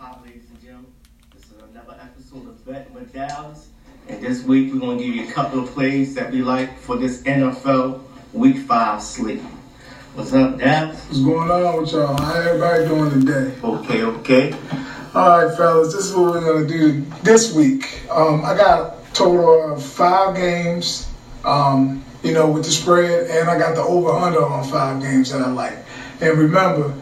Hi, ladies and gentlemen. This is another episode of Bet with Dallas. And this week, we're going to give you a couple of plays that we like for this NFL Week 5 slate. What's up, Dallas? What's going on with y'all? How everybody doing today? Okay, okay. All right, fellas, this is what we're gonna do this week. Um, I got a total of five games, um, you know, with the spread, and I got the over/under on five games that I like. And remember,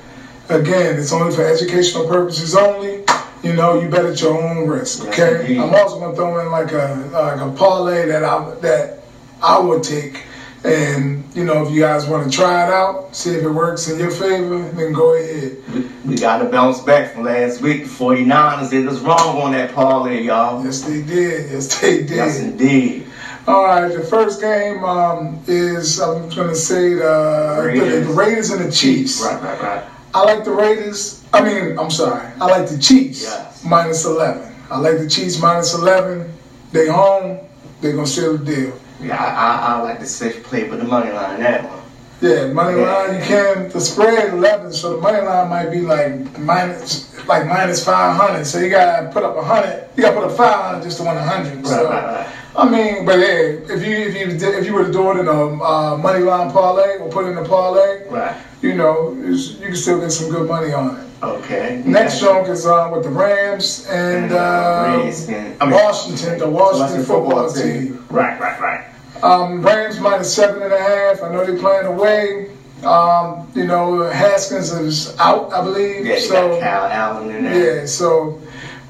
again, it's only for educational purposes only. You know, you bet at your own risk. Okay. indeed. I'm also gonna throw in like a like a parlay that I that I would take. And you know, if you guys want to try it out, see if it works in your favor, then go ahead. We, we got to bounce back from last week. The 49ers did us wrong on that parlay, y'all. Yes, they did. Yes, they did. Yes, indeed. All right, the first game um, is I'm going to say the Raiders. the Raiders and the Chiefs. Right, right, right. I like the Raiders. I mean, I'm sorry. I like the Chiefs Yes. minus 11. I like the Chiefs minus 11. They home. They gonna seal the deal. Yeah, I, I, I like the safe play with the money line, that one. Yeah, money line you can. The spread 11, so the money line might be like minus like minus 500. So you gotta put up a 100. You gotta put up 500 just to win a 100. Right, so. right, right. I mean, but hey, if you if you did- if you were to do it in a uh, money line parlay or put it in a parlay, Right. you know, you can still get some good money on it. Okay. Next Yeah. chunk is uh, with the Rams and uh, Redskins. I mean, Washington, the Washington football team. Right, right, right. Um, Rams minus seven and a half. I know they're playing away. Um, you know, Haskins is out, I believe. Yeah, so got Kyle Allen in there. yeah, so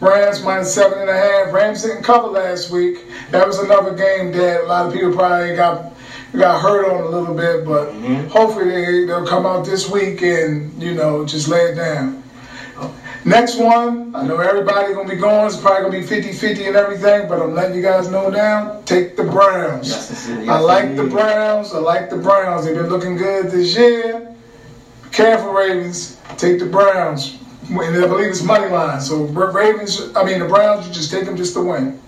Rams minus seven and a half. Rams didn't cover last week. That was another game that a lot of people probably got got hurt on a little bit, but Mhm. hopefully they, they'll come out this week and you know just lay it down. Next one, I know everybody gonna be going. It's probably gonna be 50-50 and everything, but I'm letting you guys know now. Take the Browns. Yes, yes, I like the. Browns. I like the Browns. They've been looking good this year. Careful, Ravens. Take the Browns. And I believe it's money line. So Ravens, I mean the Browns, you just take them just to win.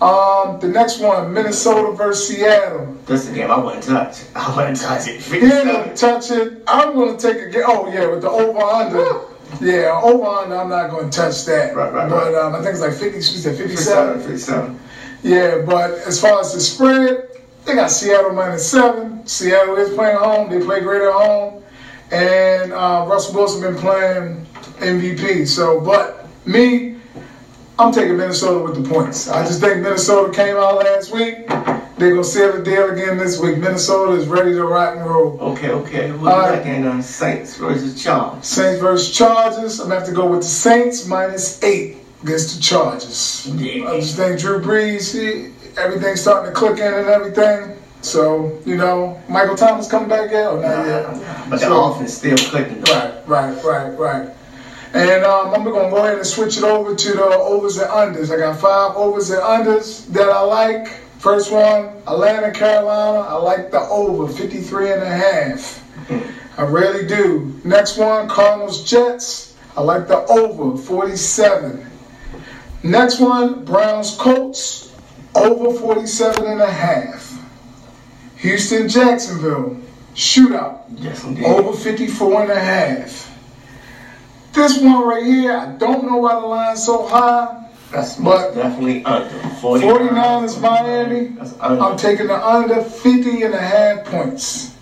Um, the next one, Minnesota versus Seattle. That's the game I wouldn't touch. I wouldn't touch it. You ain't gonna touch it. I'm gonna take a game. Oh yeah, with the over under. Yeah, over under. I'm not gonna touch that. Right, right, But um, I think it's like 50. You said 57, 57. 57. Yeah, but as far as the spread, they got Seattle minus seven. Seattle is playing home. They play great at home. And uh, Russell Wilson been playing MVP. So, but me, I'm taking Minnesota with the points. I just think Minnesota came out last week. They're gonna seal the deal again this week. Minnesota is ready to rock and roll. Okay, okay. Who's All right. back in uh, Saints versus Chargers? Saints versus Chargers. I'm gonna have to go with the Saints minus eight against the Chargers. Yeah. I just think Drew Brees, he, everything's starting to click in and everything. So, you know, Michael Thomas coming back yet or not yet? But the So- offense still clicking. Right, right, right, right. And um, I'm gonna go ahead and switch it over to the overs and unders. I got five overs and unders that I like. First one, Atlanta, Carolina. I like the over, 53 and a half. I really do. Next one, Cardinals, Jets. I like the over, 47. Next one, Browns, Colts, over 47 and a half. Houston, Jacksonville, shootout, Yes, indeed. over 54 and a half. This one right here, I don't know why the line's so high. That's but- definitely under. 49, 49 is Miami. That's under. I'm taking the under 50 and a half points.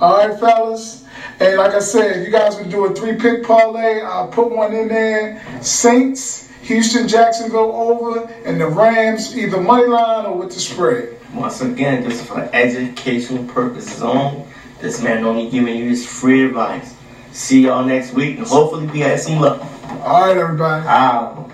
All right, fellas. And like I said, if you guys would do a three pick parlay, I'll put one in there. Saints, Houston, Jacksonville over, and the Rams, either money line or with the spread. Once again, just for educational purposes only. This man only giving you his free advice. See y'all next week, and hopefully we have some luck. All right, everybody. Out.